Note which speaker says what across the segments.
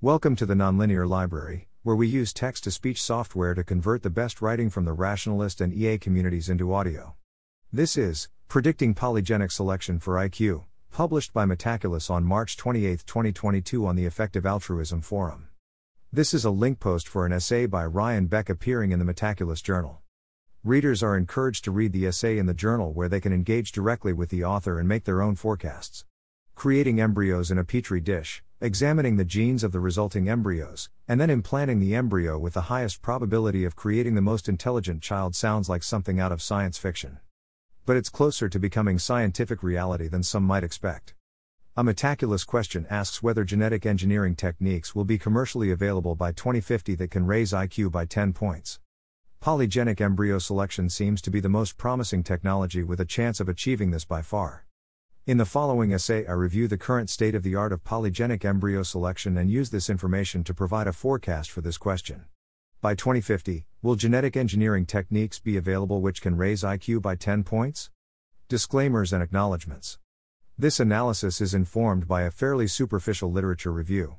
Speaker 1: Welcome to the Nonlinear Library, where we use text to speech software to convert the best writing from the rationalist and EA communities into audio. This is Predicting Polygenic Selection for IQ, published by Metaculus on March 28, 2022, on the Effective Altruism Forum. This is a link post for an essay by Ryan Beck appearing in the Metaculus Journal. Readers are encouraged to read the essay in the journal where they can engage directly with the author and make their own forecasts. Creating embryos in a petri dish, examining the genes of the resulting embryos, and then implanting the embryo with the highest probability of creating the most intelligent child sounds like something out of science fiction. But it's closer to becoming scientific reality than some might expect. A Metaculus question asks whether genetic engineering techniques will be commercially available by 2050 that can raise IQ by 10 points. Polygenic embryo selection seems to be the most promising technology with a chance of achieving this by far. In the following essay, I review the current state of the art of polygenic embryo selection and use this information to provide a forecast for this question. By 2050, will genetic engineering techniques be available which can raise IQ by 10 points? Disclaimers and acknowledgements. This analysis is informed by a fairly superficial literature review.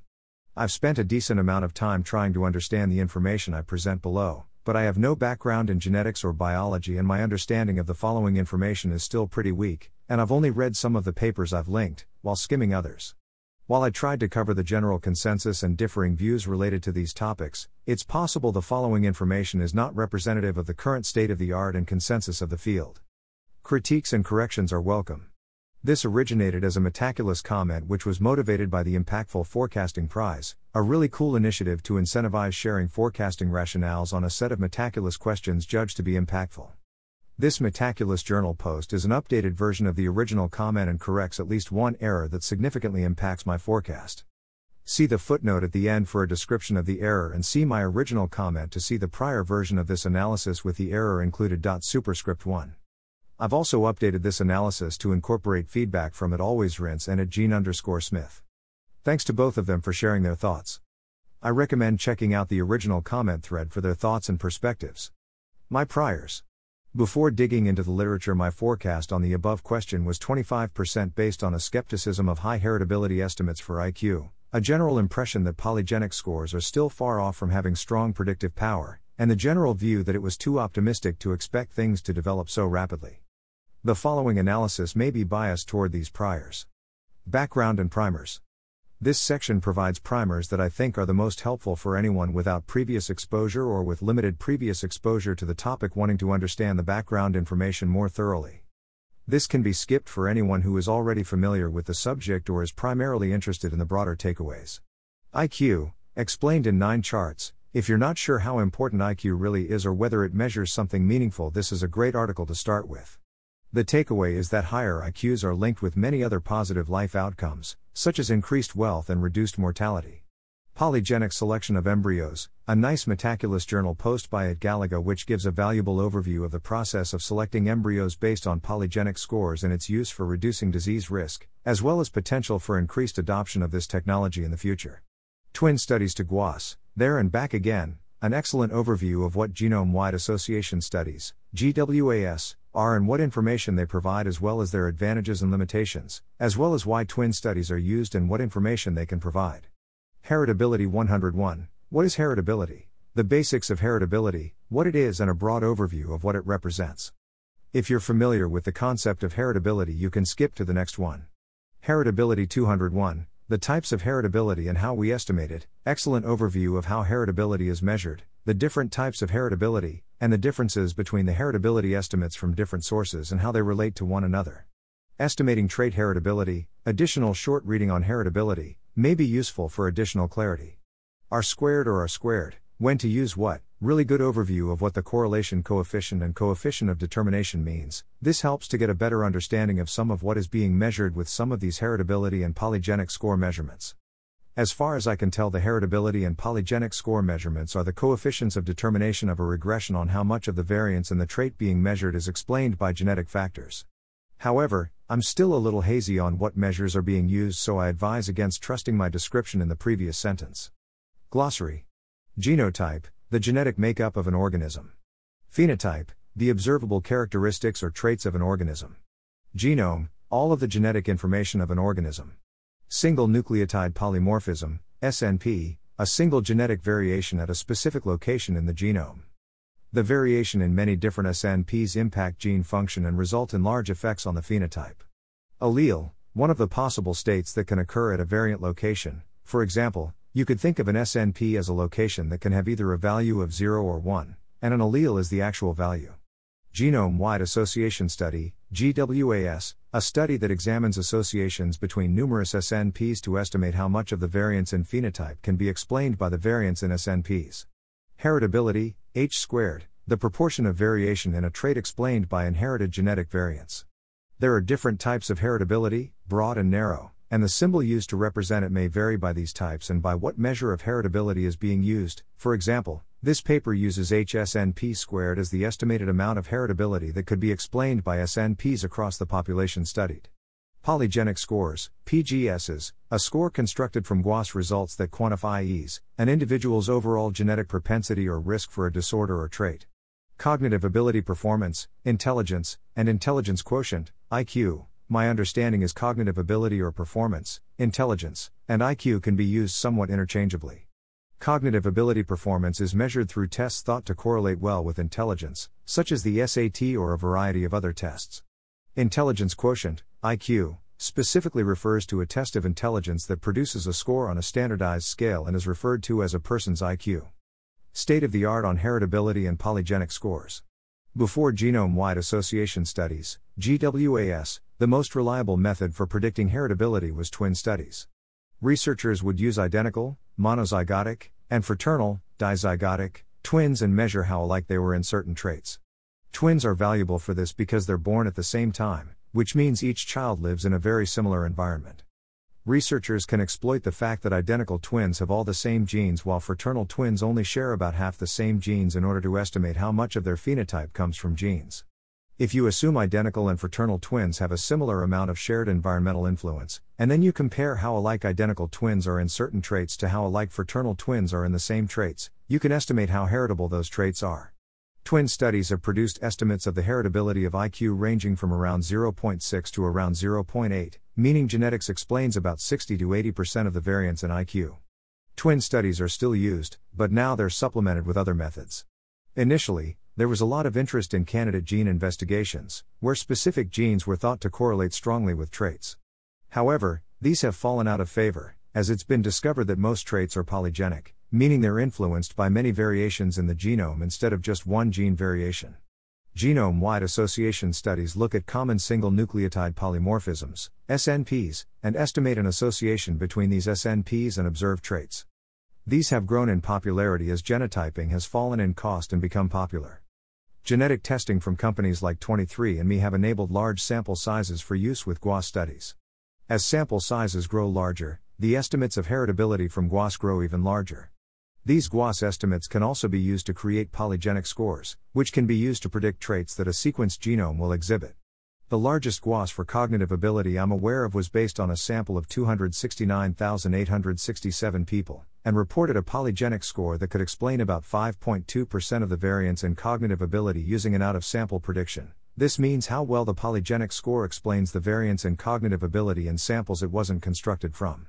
Speaker 1: I've spent a decent amount of time trying to understand the information I present below, but I have no background in genetics or biology and my understanding of the following information is still pretty weak, and I've only read some of the papers I've linked, while skimming others. While I tried to cover the general consensus and differing views related to these topics, it's possible the following information is not representative of the current state of the art and consensus of the field. Critiques and corrections are welcome. This originated as a Metaculus comment which was motivated by the Impactful Forecasting Prize, a really cool initiative to incentivize sharing forecasting rationales on a set of Metaculus questions judged to be impactful. This Metaculus journal post is an updated version of the original comment and corrects at least one error that significantly impacts my forecast. See the footnote at the end for a description of the error and see my original comment to see the prior version of this analysis with the error included. Superscript 1. I've also updated this analysis to incorporate feedback from at always rinse and at Gene underscore Smith. Thanks to both of them for sharing their thoughts. I recommend checking out the original comment thread for their thoughts and perspectives. My priors. Before digging into the literature, my forecast on the above question was 25% based on a skepticism of high heritability estimates for IQ, a general impression that polygenic scores are still far off from having strong predictive power, and the general view that it was too optimistic to expect things to develop so rapidly. The following analysis may be biased toward these priors. Background and primers. This section provides primers that I think are the most helpful for anyone without previous exposure or with limited previous exposure to the topic wanting to understand the background information more thoroughly. This can be skipped for anyone who is already familiar with the subject or is primarily interested in the broader takeaways. IQ, explained in 9 charts. If you're not sure how important IQ really is or whether it measures something meaningful, this is a great article to start with. The takeaway is that higher IQs are linked with many other positive life outcomes, such as increased wealth and reduced mortality. Polygenic Selection of Embryos, a nice Metaculus journal post by Ed Gallagher which gives a valuable overview of the process of selecting embryos based on polygenic scores and its use for reducing disease risk, as well as potential for increased adoption of this technology in the future. Twin Studies to GWAS, There and Back Again, an excellent overview of what genome wide association studies, GWAS, are and what information they provide, as well as their advantages and limitations, as well as why twin studies are used and what information they can provide. Heritability 101 What is heritability? The basics of heritability, what it is, and a broad overview of what it represents. If you're familiar with the concept of heritability, you can skip to the next one. Heritability 201 The types of heritability and how we estimate it, excellent overview of how heritability is measured, the different types of heritability, and the differences between the heritability estimates from different sources and how they relate to one another. Estimating trait heritability, additional short reading on heritability, may be useful for additional clarity. R squared or R squared, when to use what, really good overview of what the correlation coefficient and coefficient of determination means. This helps to get a better understanding of some of what is being measured with some of these heritability and polygenic score measurements. As far as I can tell, the heritability and polygenic score measurements are the coefficients of determination of a regression on how much of the variance in the trait being measured is explained by genetic factors. However, I'm still a little hazy on what measures are being used, so I advise against trusting my description in the previous sentence. Glossary Genotype, the genetic makeup of an organism. Phenotype, the observable characteristics or traits of an organism. Genome, all of the genetic information of an organism. Single nucleotide polymorphism, SNP, a single genetic variation at a specific location in the genome. The variation in many different SNPs impact gene function and result in large effects on the phenotype. Allele, one of the possible states that can occur at a variant location, for example, you could think of an SNP as a location that can have either a value of 0 or 1, and an allele is the actual value. Genome Wide Association Study, GWAS, a study that examines associations between numerous SNPs to estimate how much of the variance in phenotype can be explained by the variance in SNPs. Heritability, H squared, the proportion of variation in a trait explained by inherited genetic variants. There are different types of heritability, broad and narrow, and the symbol used to represent it may vary by these types and by what measure of heritability is being used. For example, this paper uses HSNP squared as the estimated amount of heritability that could be explained by SNPs across the population studied. Polygenic scores, PGSs, a score constructed from GWAS results that quantify ease, an individual's overall genetic propensity or risk for a disorder or trait. Cognitive ability performance, intelligence, and intelligence quotient, IQ. My understanding is cognitive ability or performance, intelligence, and IQ can be used somewhat interchangeably. Cognitive ability performance is measured through tests thought to correlate well with intelligence, such as the SAT or a variety of other tests. Intelligence quotient, IQ, specifically refers to a test of intelligence that produces a score on a standardized scale and is referred to as a person's IQ. State of the art on heritability and polygenic scores. Before genome wide association studies, GWAS, the most reliable method for predicting heritability was twin studies. Researchers would use identical, monozygotic, and fraternal, dizygotic, twins and measure how alike they were in certain traits. Twins are valuable for this because they're born at the same time, which means each child lives in a very similar environment. Researchers can exploit the fact that identical twins have all the same genes while fraternal twins only share about half the same genes in order to estimate how much of their phenotype comes from genes. If you assume identical and fraternal twins have a similar amount of shared environmental influence, and then you compare how alike identical twins are in certain traits to how alike fraternal twins are in the same traits, you can estimate how heritable those traits are. Twin studies have produced estimates of the heritability of IQ ranging from around 0.6 to around 0.8, meaning genetics explains about 60 to 80% of the variance in IQ. Twin studies are still used, but now they're supplemented with other methods. Initially, there was a lot of interest in candidate gene investigations, where specific genes were thought to correlate strongly with traits. However, these have fallen out of favor, as it's been discovered that most traits are polygenic, meaning they're influenced by many variations in the genome instead of just one gene variation. Genome wide association studies look at common single nucleotide polymorphisms, SNPs, and estimate an association between these SNPs and observed traits. These have grown in popularity as genotyping has fallen in cost and become popular. Genetic testing from companies like 23andMe have enabled large sample sizes for use with GWAS studies. As sample sizes grow larger, the estimates of heritability from GWAS grow even larger. These GWAS estimates can also be used to create polygenic scores, which can be used to predict traits that a sequenced genome will exhibit. The largest GWAS for cognitive ability I'm aware of was based on a sample of 269,867 people and reported a polygenic score that could explain about 5.2% of the variance in cognitive ability using an out of sample prediction. This means how well the polygenic score explains the variance in cognitive ability in samples it wasn't constructed from.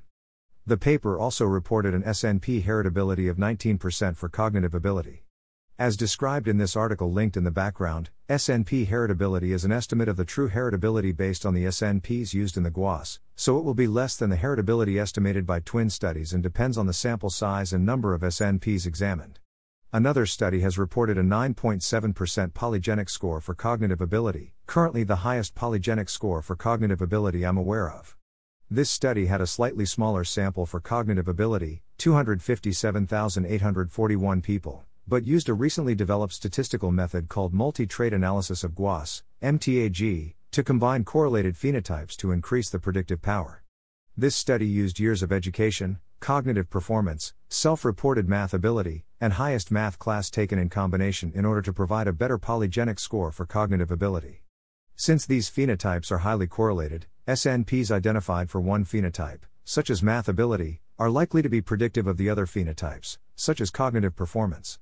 Speaker 1: The paper also reported an SNP heritability of 19% for cognitive ability. As described in this article linked in the background, SNP heritability is an estimate of the true heritability based on the SNPs used in the GWAS, so it will be less than the heritability estimated by twin studies and depends on the sample size and number of SNPs examined. Another study has reported a 9.7% polygenic score for cognitive ability, currently the highest polygenic score for cognitive ability I'm aware of. This study had a slightly smaller sample for cognitive ability, 257,841 people but used a recently developed statistical method called multi trait analysis of GWAS, MTAG, to combine correlated phenotypes to increase the predictive power. This study used years of education, cognitive performance, self reported math ability, and highest math class taken in combination in order to provide a better polygenic score for cognitive ability. Since these phenotypes are highly correlated, SNPs identified for one phenotype, such as math ability, are likely to be predictive of the other phenotypes, such as cognitive performance.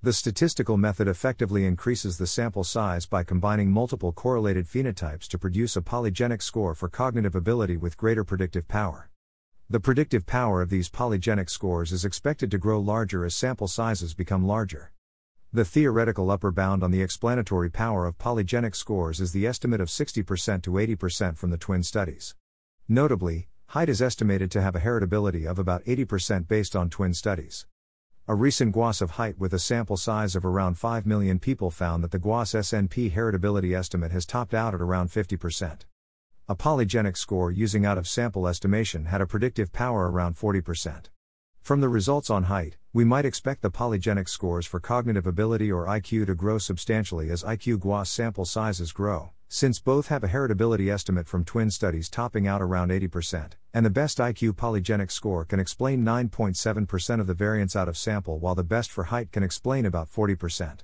Speaker 1: The statistical method effectively increases the sample size by combining multiple correlated phenotypes to produce a polygenic score for cognitive ability with greater predictive power. The predictive power of these polygenic scores is expected to grow larger as sample sizes become larger. The theoretical upper bound on the explanatory power of polygenic scores is the estimate of 60% to 80% from the twin studies. Notably, height is estimated to have a heritability of about 80% based on twin studies. A recent GWAS of height with a sample size of around 5 million people found that the GWAS SNP heritability estimate has topped out at around 50%. A polygenic score using out of sample estimation had a predictive power around 40%. From the results on height, we might expect the polygenic scores for cognitive ability or IQ to grow substantially as IQ GWAS sample sizes grow, since both have a heritability estimate from twin studies topping out around 80%, and the best IQ polygenic score can explain 9.7% of the variance out of sample while the best for height can explain about 40%.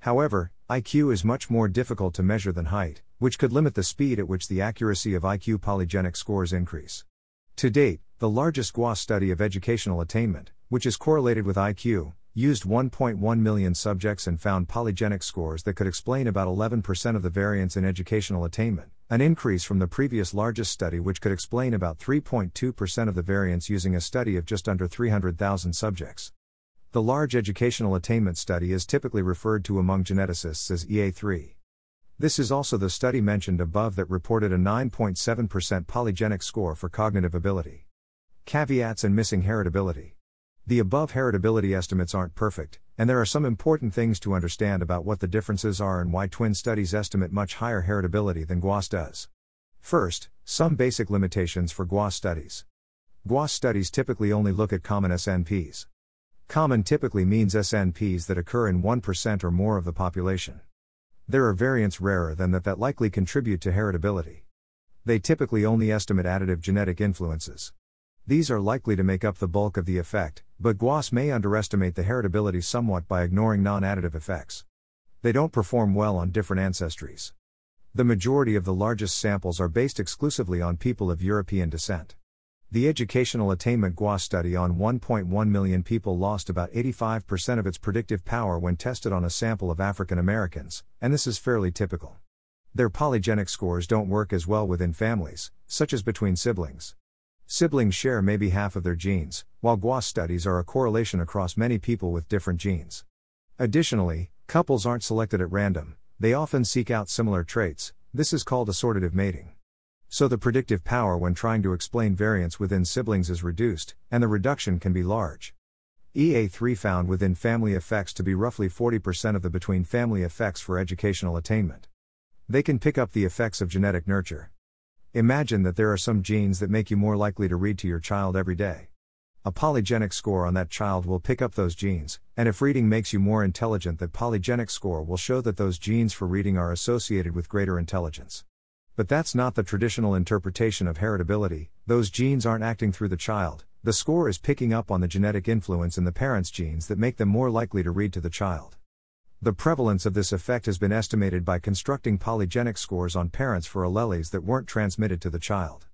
Speaker 1: However, IQ is much more difficult to measure than height, which could limit the speed at which the accuracy of IQ polygenic scores increase. To date, the largest GWAS study of educational attainment, which is correlated with IQ, used 1.1 million subjects and found polygenic scores that could explain about 11% of the variance in educational attainment, an increase from the previous largest study which could explain about 3.2% of the variance using a study of just under 300,000 subjects. The Large Educational Attainment Study is typically referred to among geneticists as EA3. This is also the study mentioned above that reported a 9.7% polygenic score for cognitive ability. Caveats and missing heritability. The above heritability estimates aren't perfect, and there are some important things to understand about what the differences are and why twin studies estimate much higher heritability than GWAS does. First, some basic limitations for GWAS studies. GWAS studies typically only look at common SNPs. Common typically means SNPs that occur in 1% or more of the population. There are variants rarer than that that likely contribute to heritability. They typically only estimate additive genetic influences. These are likely to make up the bulk of the effect, but GWAS may underestimate the heritability somewhat by ignoring non additive effects. They don't perform well on different ancestries. The majority of the largest samples are based exclusively on people of European descent. The Educational Attainment GWAS study on 1.1 million people lost about 85% of its predictive power when tested on a sample of African Americans, and this is fairly typical. Their polygenic scores don't work as well within families, such as between siblings. Siblings share maybe half of their genes, while GWAS studies are a correlation across many people with different genes. Additionally, couples aren't selected at random, they often seek out similar traits, this is called assortative mating. So the predictive power when trying to explain variance within siblings is reduced, and the reduction can be large. EA3 found within family effects to be roughly 40% of the between family effects for educational attainment. They can pick up the effects of genetic nurture. Imagine that there are some genes that make you more likely to read to your child every day. A polygenic score on that child will pick up those genes, and if reading makes you more intelligent, that polygenic score will show that those genes for reading are associated with greater intelligence. But that's not the traditional interpretation of heritability, those genes aren't acting through the child, the score is picking up on the genetic influence in the parent's genes that make them more likely to read to the child. The prevalence of this effect has been estimated by constructing polygenic scores on parents for alleles that weren't transmitted to the child.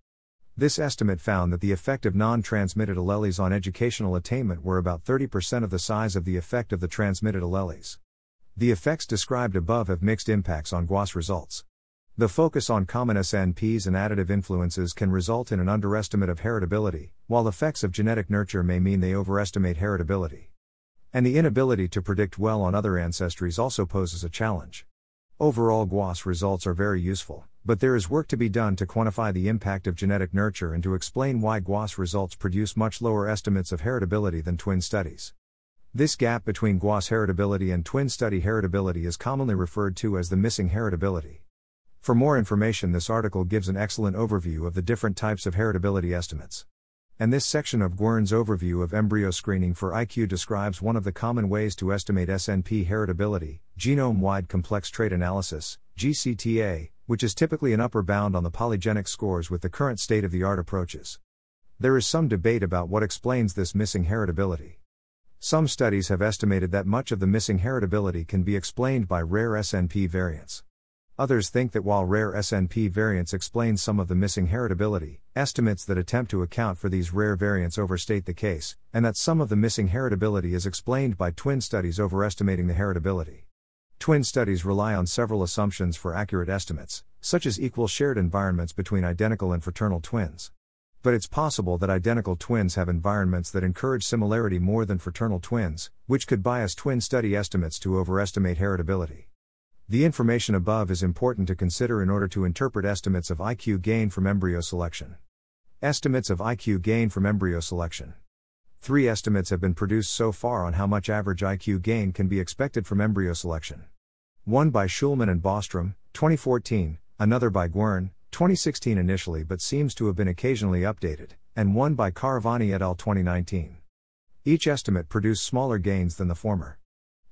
Speaker 1: This estimate found that the effect of non transmitted alleles on educational attainment were about 30% of the size of the effect of the transmitted alleles. The effects described above have mixed impacts on GWAS results. The focus on common SNPs and additive influences can result in an underestimate of heritability, while effects of genetic nurture may mean they overestimate heritability. And the inability to predict well on other ancestries also poses a challenge. Overall, GWAS results are very useful, but there is work to be done to quantify the impact of genetic nurture and to explain why GWAS results produce much lower estimates of heritability than twin studies. This gap between GWAS heritability and twin study heritability is commonly referred to as the missing heritability. For more information, this article gives an excellent overview of the different types of heritability estimates. And this section of Gwern's overview of embryo screening for IQ describes one of the common ways to estimate SNP heritability, genome wide complex trait analysis, GCTA, which is typically an upper bound on the polygenic scores with the current state of the art approaches. There is some debate about what explains this missing heritability. Some studies have estimated that much of the missing heritability can be explained by rare SNP variants. Others think that while rare SNP variants explain some of the missing heritability, estimates that attempt to account for these rare variants overstate the case, and that some of the missing heritability is explained by twin studies overestimating the heritability. Twin studies rely on several assumptions for accurate estimates, such as equal shared environments between identical and fraternal twins. but it's possible that identical twins have environments that encourage similarity more than fraternal twins, which could bias twin study estimates to overestimate heritability. The information above is important to consider in order to interpret estimates of IQ gain from embryo selection. Estimates of IQ gain from embryo selection. Three estimates have been produced so far on how much average IQ gain can be expected from embryo selection. One by Shulman and Bostrom, 2014, another by Gwern, 2016 initially but seems to have been occasionally updated, and one by Karavani et al. 2019. Each estimate produced smaller gains than the former.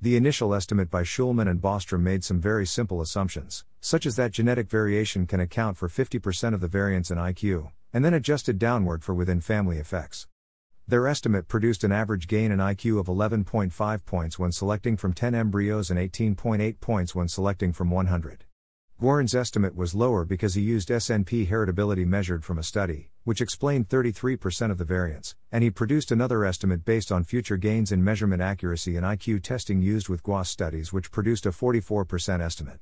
Speaker 1: The initial estimate by Shulman and Bostrom made some very simple assumptions, such as that genetic variation can account for 50% of the variance in IQ, and then adjusted downward for within family effects. Their estimate produced an average gain in IQ of 11.5 points when selecting from 10 embryos and 18.8 points when selecting from 100. Gwern's estimate was lower because he used SNP heritability measured from a study, which explained 33% of the variance, and he produced another estimate based on future gains in measurement accuracy and IQ testing used with GWAS studies, which produced a 44% estimate.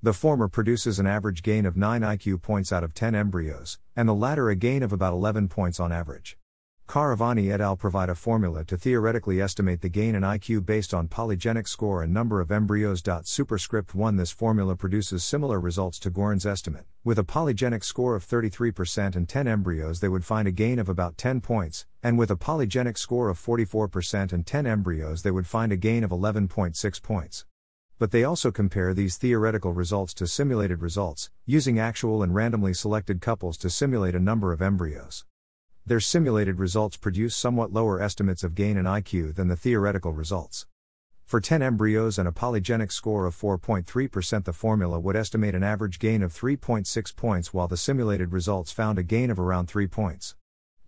Speaker 1: The former produces an average gain of 9 IQ points out of 10 embryos, and the latter a gain of about 11 points on average. Karavani et al. provide a formula to theoretically estimate the gain in IQ based on polygenic score and number of embryos. Superscript 1 This formula produces similar results to Gwern's estimate. With a polygenic score of 33% and 10 embryos, they would find a gain of about 10 points, and with a polygenic score of 44% and 10 embryos, they would find a gain of 11.6 points. But they also compare these theoretical results to simulated results, using actual and randomly selected couples to simulate a number of embryos. Their simulated results produce somewhat lower estimates of gain in IQ than the theoretical results. For 10 embryos and a polygenic score of 4.3%, the formula would estimate an average gain of 3.6 points, while the simulated results found a gain of around 3 points.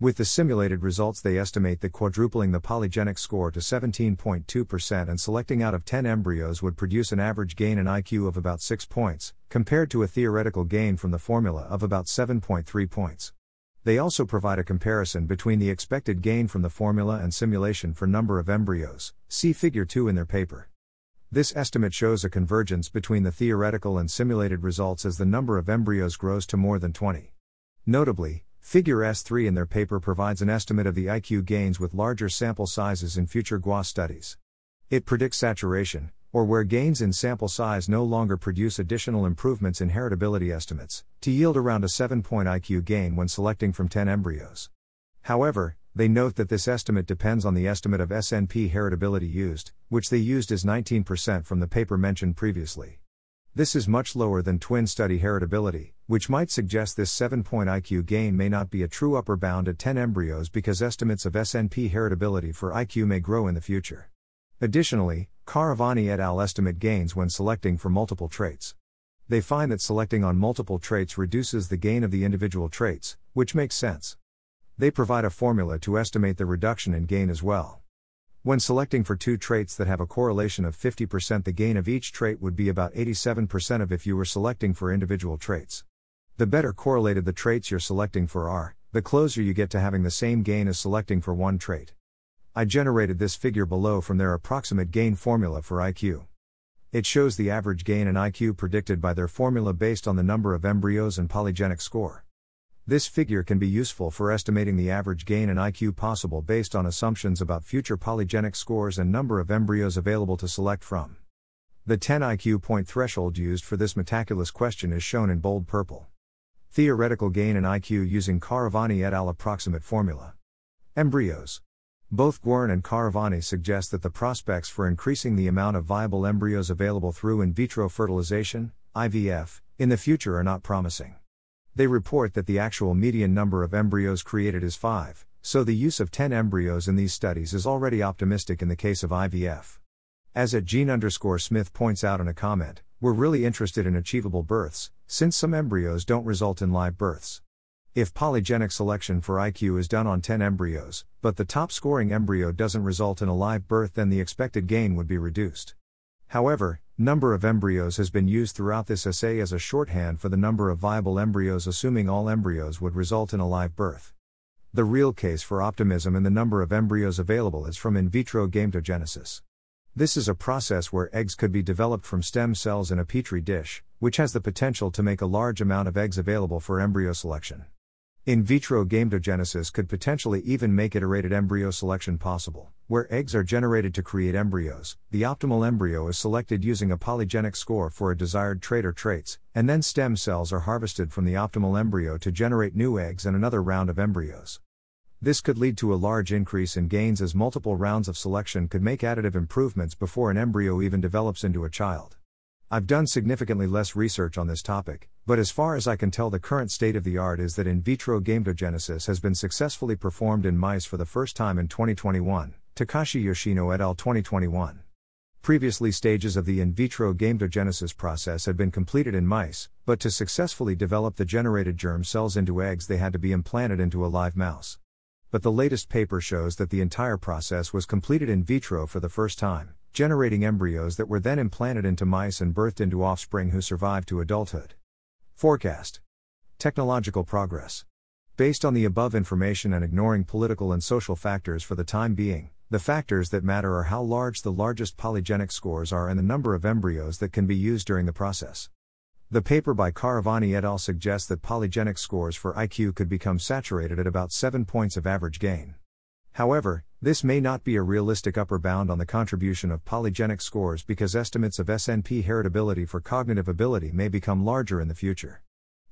Speaker 1: With the simulated results, they estimate that quadrupling the polygenic score to 17.2% and selecting out of 10 embryos would produce an average gain in IQ of about 6 points, compared to a theoretical gain from the formula of about 7.3 points. They also provide a comparison between the expected gain from the formula and simulation for number of embryos, see Figure 2 in their paper. This estimate shows a convergence between the theoretical and simulated results as the number of embryos grows to more than 20. Notably, Figure S3 in their paper provides an estimate of the IQ gains with larger sample sizes in future GWAS studies. It predicts saturation, or where gains in sample size no longer produce additional improvements in heritability estimates, to yield around a 7 point IQ gain when selecting from 10 embryos. However, they note that this estimate depends on the estimate of SNP heritability used, which they used as 19% from the paper mentioned previously. This is much lower than twin study heritability, which might suggest this 7 point IQ gain may not be a true upper bound at 10 embryos because estimates of SNP heritability for IQ may grow in the future. Additionally, Karavani et al. estimate gains when selecting for multiple traits. They find that selecting on multiple traits reduces the gain of the individual traits, which makes sense. They provide a formula to estimate the reduction in gain as well. When selecting for two traits that have a correlation of 50%, the gain of each trait would be about 87% of if you were selecting for individual traits. The better correlated the traits you're selecting for are, the closer you get to having the same gain as selecting for one trait. I generated this figure below from their approximate gain formula for IQ. It shows the average gain in IQ predicted by their formula based on the number of embryos and polygenic score. This figure can be useful for estimating the average gain in IQ possible based on assumptions about future polygenic scores and number of embryos available to select from. The 10 IQ point threshold used for this Metaculus question is shown in bold purple. Theoretical gain in IQ using Karavani et al. approximate formula. Embryos. Both Gwern and Karavani suggest that the prospects for increasing the amount of viable embryos available through in vitro fertilization, IVF, in the future are not promising. They report that the actual median number of embryos created is 5, so the use of 10 embryos in these studies is already optimistic in the case of IVF. As at Gene underscore Smith points out in a comment, we're really interested in achievable births, since some embryos don't result in live births. If polygenic selection for IQ is done on 10 embryos, but the top scoring embryo doesn't result in a live birth, then the expected gain would be reduced. However, number of embryos has been used throughout this essay as a shorthand for the number of viable embryos, assuming all embryos would result in a live birth. The real case for optimism in the number of embryos available is from in vitro gametogenesis. This is a process where eggs could be developed from stem cells in a petri dish, which has the potential to make a large amount of eggs available for embryo selection. In vitro gametogenesis could potentially even make iterated embryo selection possible, where eggs are generated to create embryos. The optimal embryo is selected using a polygenic score for a desired trait or traits, and then stem cells are harvested from the optimal embryo to generate new eggs and another round of embryos. This could lead to a large increase in gains as multiple rounds of selection could make additive improvements before an embryo even develops into a child. I've done significantly less research on this topic, but as far as I can tell, the current state of the art is that in vitro gametogenesis has been successfully performed in mice for the first time in 2021. Takashi Yoshino et al. 2021. Previously, stages of the in vitro gametogenesis process had been completed in mice, but to successfully develop the generated germ cells into eggs, they had to be implanted into a live mouse. But the latest paper shows that the entire process was completed in vitro for the first time generating embryos that were then implanted into mice and birthed into offspring who survived to adulthood. Forecast Technological progress. Based on the above information and ignoring political and social factors for the time being, the factors that matter are how large the largest polygenic scores are and the number of embryos that can be used during the process. The paper by Karavani et al. suggests that polygenic scores for IQ could become saturated at about 7 points of average gain. However, this may not be a realistic upper bound on the contribution of polygenic scores because estimates of SNP heritability for cognitive ability may become larger in the future.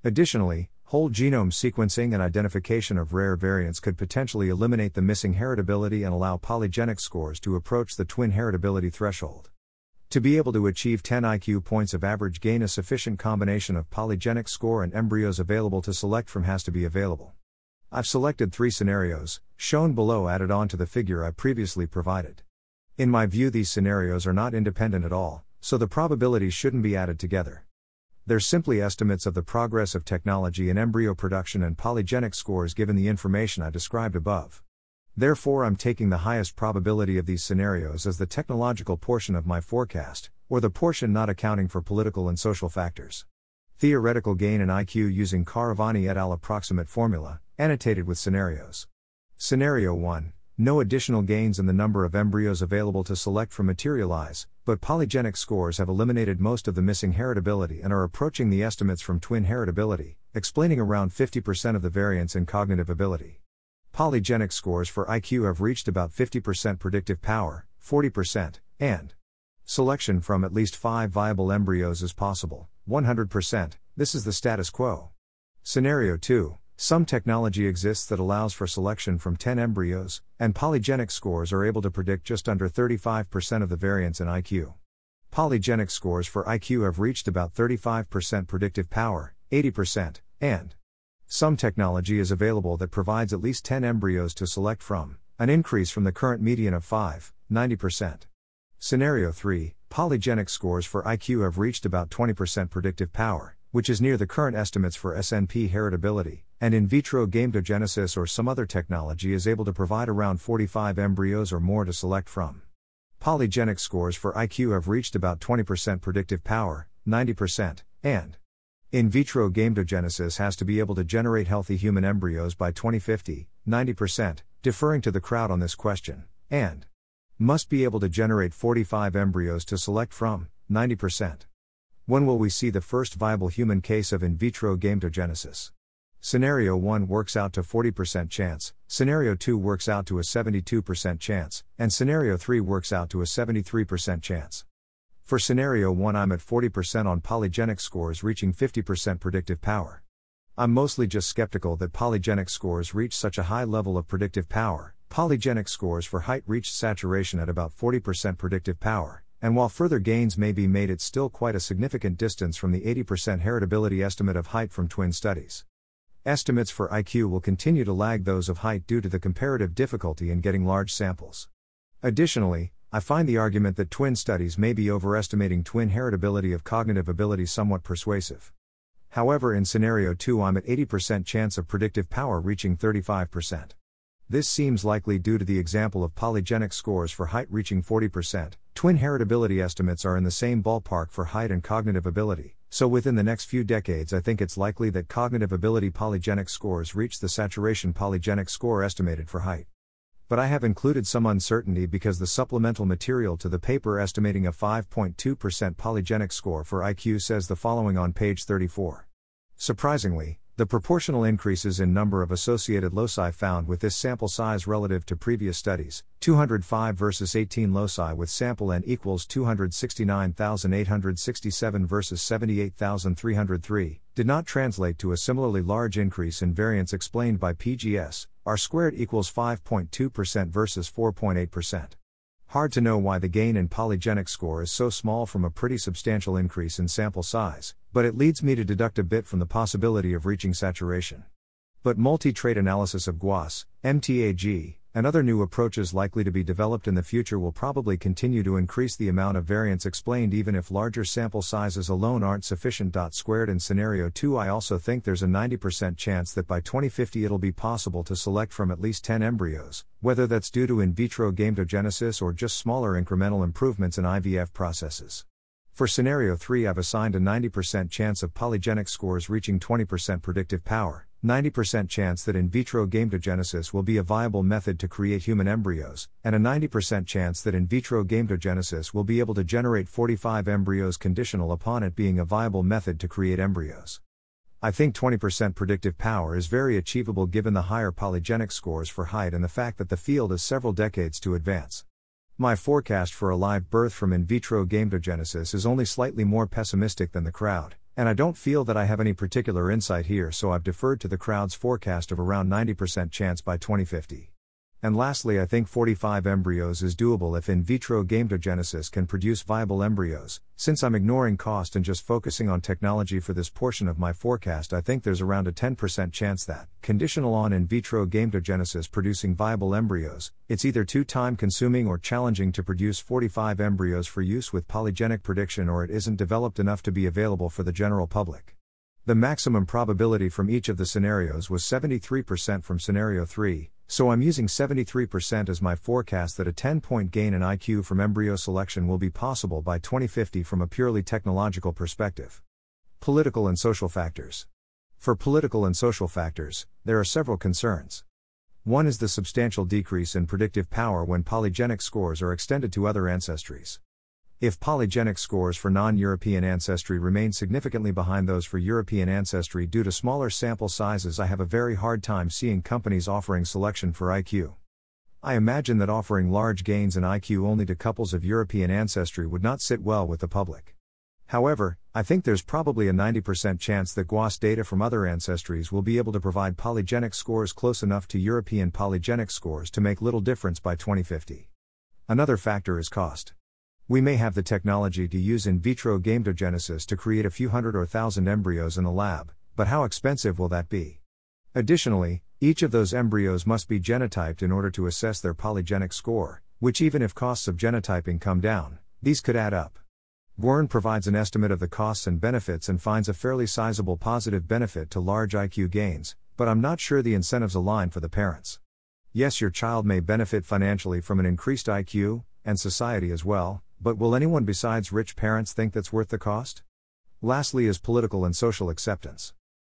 Speaker 1: Additionally, whole genome sequencing and identification of rare variants could potentially eliminate the missing heritability and allow polygenic scores to approach the twin heritability threshold. To be able to achieve 10 IQ points of average gain, a sufficient combination of polygenic score and embryos available to select from has to be available. I've selected three scenarios, shown below added on to the figure I previously provided. In my view, these scenarios are not independent at all, so the probabilities shouldn't be added together. They're simply estimates of the progress of technology in embryo production and polygenic scores given the information I described above. Therefore, I'm taking the highest probability of these scenarios as the technological portion of my forecast, or the portion not accounting for political and social factors. Theoretical gain in IQ using Karavani et al. approximate formula, Annotated with scenarios. Scenario 1 No additional gains in the number of embryos available to select from materialize, but polygenic scores have eliminated most of the missing heritability and are approaching the estimates from twin heritability, explaining around 50% of the variance in cognitive ability. Polygenic scores for IQ have reached about 50% predictive power, 40%, and selection from at least 5 viable embryos is possible, 100%. This is the status quo. Scenario 2 some technology exists that allows for selection from 10 embryos, and polygenic scores are able to predict just under 35% of the variance in IQ. Polygenic scores for IQ have reached about 35% predictive power, 80%, and some technology is available that provides at least 10 embryos to select from, an increase from the current median of 5, 90%. Scenario 3 Polygenic scores for IQ have reached about 20% predictive power, which is near the current estimates for SNP heritability, and in vitro gametogenesis or some other technology is able to provide around 45 embryos or more to select from. Polygenic scores for IQ have reached about 20% predictive power, 90%, and in vitro gametogenesis has to be able to generate healthy human embryos by 2050, 90%, deferring to the crowd on this question, and must be able to generate 45 embryos to select from, 90%. When will we see the first viable human case of in vitro gametogenesis? Scenario 1 works out to 40% chance, Scenario 2 works out to a 72% chance, and Scenario 3 works out to a 73% chance. For Scenario 1, I'm at 40% on polygenic scores reaching 50% predictive power. I'm mostly just skeptical that polygenic scores reach such a high level of predictive power. Polygenic scores for height reached saturation at about 40% predictive power, and while further gains may be made, it's still quite a significant distance from the 80% heritability estimate of height from twin studies. Estimates for IQ will continue to lag those of height due to the comparative difficulty in getting large samples. Additionally, I find the argument that twin studies may be overestimating twin heritability of cognitive ability somewhat persuasive. However, in scenario 2, I'm at 80% chance of predictive power reaching 35%. This seems likely due to the example of polygenic scores for height reaching 40%. Twin heritability estimates are in the same ballpark for height and cognitive ability. So, within the next few decades, I think it's likely that cognitive ability polygenic scores reach the saturation polygenic score estimated for height. But I have included some uncertainty because the supplemental material to the paper estimating a 5.2% polygenic score for IQ says the following on page 34. Surprisingly, The proportional increases in number of associated loci found with this sample size relative to previous studies, 205 versus 18 loci with sample n equals 269,867 versus 78,303, did not translate to a similarly large increase in variance explained by PGS, R squared equals 5.2% versus 4.8%. Hard to know why the gain in polygenic score is so small from a pretty substantial increase in sample size, but it leads me to deduct a bit from the possibility of reaching saturation. But multi trait analysis of GWAS, MTAG, and other new approaches likely to be developed in the future will probably continue to increase the amount of variance explained even if larger sample sizes alone aren't sufficient. Squared in scenario 2, I also think there's a 90% chance that by 2050 it'll be possible to select from at least 10 embryos, whether that's due to in vitro gametogenesis or just smaller incremental improvements in IVF processes. For scenario 3, I've assigned a 90% chance of polygenic scores reaching 20% predictive power. 90% chance that in vitro gametogenesis will be a viable method to create human embryos, and a 90% chance that in vitro gametogenesis will be able to generate 45 embryos conditional upon it being a viable method to create embryos. I think 20% predictive power is very achievable given the higher polygenic scores for height and the fact that the field is several decades to advance. My forecast for a live birth from in vitro gametogenesis is only slightly more pessimistic than the crowd and I don't feel that I have any particular insight here, so I've deferred to the crowd's forecast of around 90% chance by 2050. And lastly, I think 45 embryos is doable if in vitro gametogenesis can produce viable embryos. Since I'm ignoring cost and just focusing on technology for this portion of my forecast, I think there's around a 10% chance that, conditional on in vitro gametogenesis producing viable embryos, it's either too time consuming or challenging to produce 45 embryos for use with polygenic prediction or it isn't developed enough to be available for the general public. The maximum probability from each of the scenarios was 73% from scenario 3, so I'm using 73% as my forecast that a 10 point gain in IQ from embryo selection will be possible by 2050 from a purely technological perspective. Political and social factors. For political and social factors, there are several concerns. One is the substantial decrease in predictive power when polygenic scores are extended to other ancestries. If polygenic scores for non European ancestry remain significantly behind those for European ancestry due to smaller sample sizes, I have a very hard time seeing companies offering selection for IQ. I imagine that offering large gains in IQ only to couples of European ancestry would not sit well with the public. However, I think there's probably a 90% chance that GWAS data from other ancestries will be able to provide polygenic scores close enough to European polygenic scores to make little difference by 2050. Another factor is cost. We may have the technology to use in vitro gametogenesis to create a few hundred or thousand embryos in the lab, but how expensive will that be? Additionally, each of those embryos must be genotyped in order to assess their polygenic score, which, even if costs of genotyping come down, these could add up. Gwern provides an estimate of the costs and benefits and finds a fairly sizable positive benefit to large IQ gains, but I'm not sure the incentives align for the parents. Yes, your child may benefit financially from an increased IQ, and society as well, but will anyone besides rich parents think that's worth the cost? Lastly, is political and social acceptance.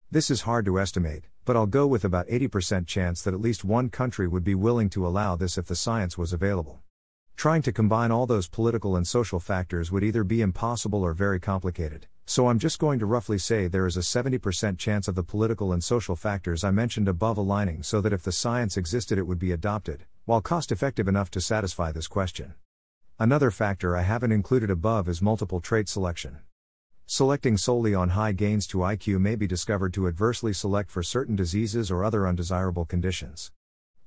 Speaker 1: This is hard to estimate, but I'll go with about 80% chance that at least one country would be willing to allow this if the science was available. Trying to combine all those political and social factors would either be impossible or very complicated, so I'm just going to roughly say there is a 70% chance of the political and social factors I mentioned above aligning so that if the science existed it would be adopted, while cost effective enough to satisfy this question. Another factor I haven't included above is multiple trait selection. Selecting solely on high gains to IQ may be discovered to adversely select for certain diseases or other undesirable conditions.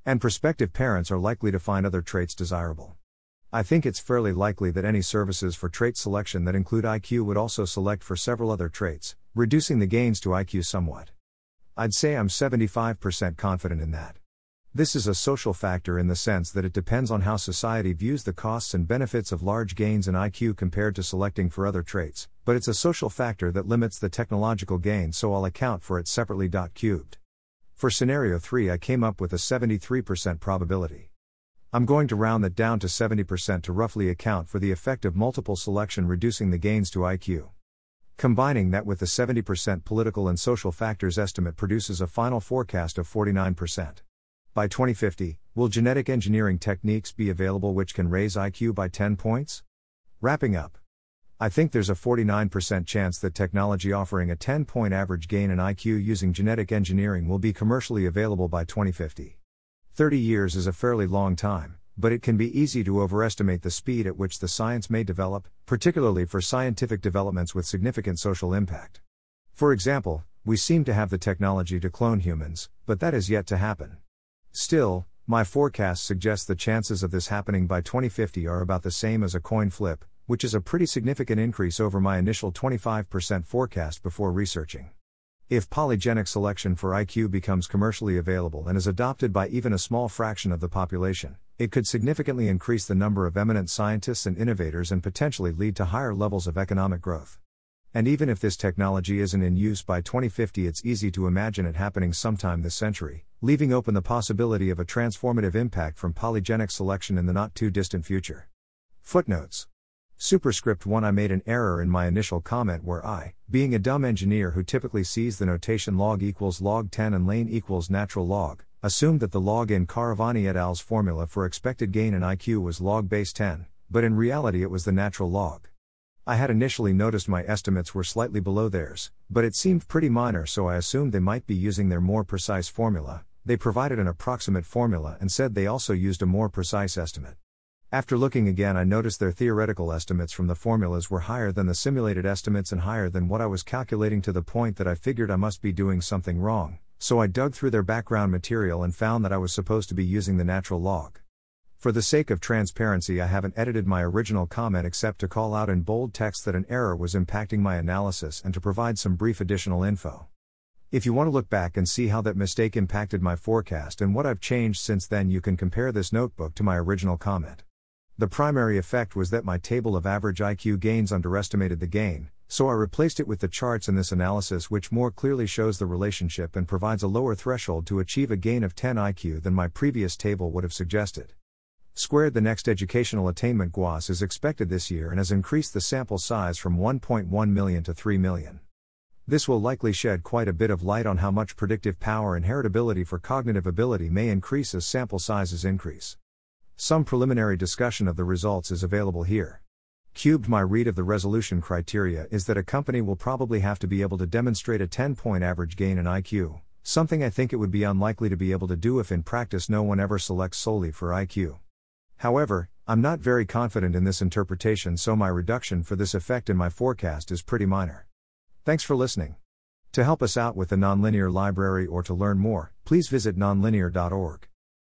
Speaker 1: And prospective parents are likely to find other traits desirable. I think it's fairly likely that any services for trait selection that include IQ would also select for several other traits, reducing the gains to IQ somewhat. I'd say I'm 75% confident in that. This is a social factor in the sense that it depends on how society views the costs and benefits of large gains in IQ compared to selecting for other traits, but it's a social factor that limits the technological gain, so I'll account for it separately. Cubed. For scenario 3, I came up with a 73% probability. I'm going to round that down to 70% to roughly account for the effect of multiple selection reducing the gains to IQ. Combining that with the 70% political and social factors estimate produces a final forecast of 49%. By 2050, will genetic engineering techniques be available which can raise IQ by 10 points? Wrapping up. I think there's a 49% chance that technology offering a 10 point average gain in IQ using genetic engineering will be commercially available by 2050. 30 years is a fairly long time, but it can be easy to overestimate the speed at which the science may develop, particularly for scientific developments with significant social impact. For example, we seem to have the technology to clone humans, but that is yet to happen. Still, my forecast suggests the chances of this happening by 2050 are about the same as a coin flip, which is a pretty significant increase over my initial 25% forecast before researching. If polygenic selection for IQ becomes commercially available and is adopted by even a small fraction of the population, it could significantly increase the number of eminent scientists and innovators and potentially lead to higher levels of economic growth. And even if this technology isn't in use by 2050, it's easy to imagine it happening sometime this century, leaving open the possibility of a transformative impact from polygenic selection in the not too distant future. Footnotes Superscript 1 I made an error in my initial comment where I, being a dumb engineer who typically sees the notation log equals log 10 and lane equals natural log, assumed that the log in Karavani et al.'s formula for expected gain in IQ was log base 10, but in reality it was the natural log. I had initially noticed my estimates were slightly below theirs, but it seemed pretty minor, so I assumed they might be using their more precise formula. They provided an approximate formula and said they also used a more precise estimate. After looking again, I noticed their theoretical estimates from the formulas were higher than the simulated estimates and higher than what I was calculating to the point that I figured I must be doing something wrong, so I dug through their background material and found that I was supposed to be using the natural log. For the sake of transparency, I haven't edited my original comment except to call out in bold text that an error was impacting my analysis and to provide some brief additional info. If you want to look back and see how that mistake impacted my forecast and what I've changed since then, you can compare this notebook to my original comment. The primary effect was that my table of average IQ gains underestimated the gain, so I replaced it with the charts in this analysis, which more clearly shows the relationship and provides a lower threshold to achieve a gain of 10 IQ than my previous table would have suggested. Squared the next educational attainment GWAS is expected this year and has increased the sample size from 1.1 million to 3 million. This will likely shed quite a bit of light on how much predictive power and heritability for cognitive ability may increase as sample sizes increase. Some preliminary discussion of the results is available here. Cubed My read of the resolution criteria is that a company will probably have to be able to demonstrate a 10 point average gain in IQ, something I think it would be unlikely to be able to do if in practice no one ever selects solely for IQ. However, I'm not very confident in this interpretation, so my reduction for this effect in my forecast is pretty minor. Thanks for listening. To help us out with the Nonlinear Library or to learn more, please visit nonlinear.org.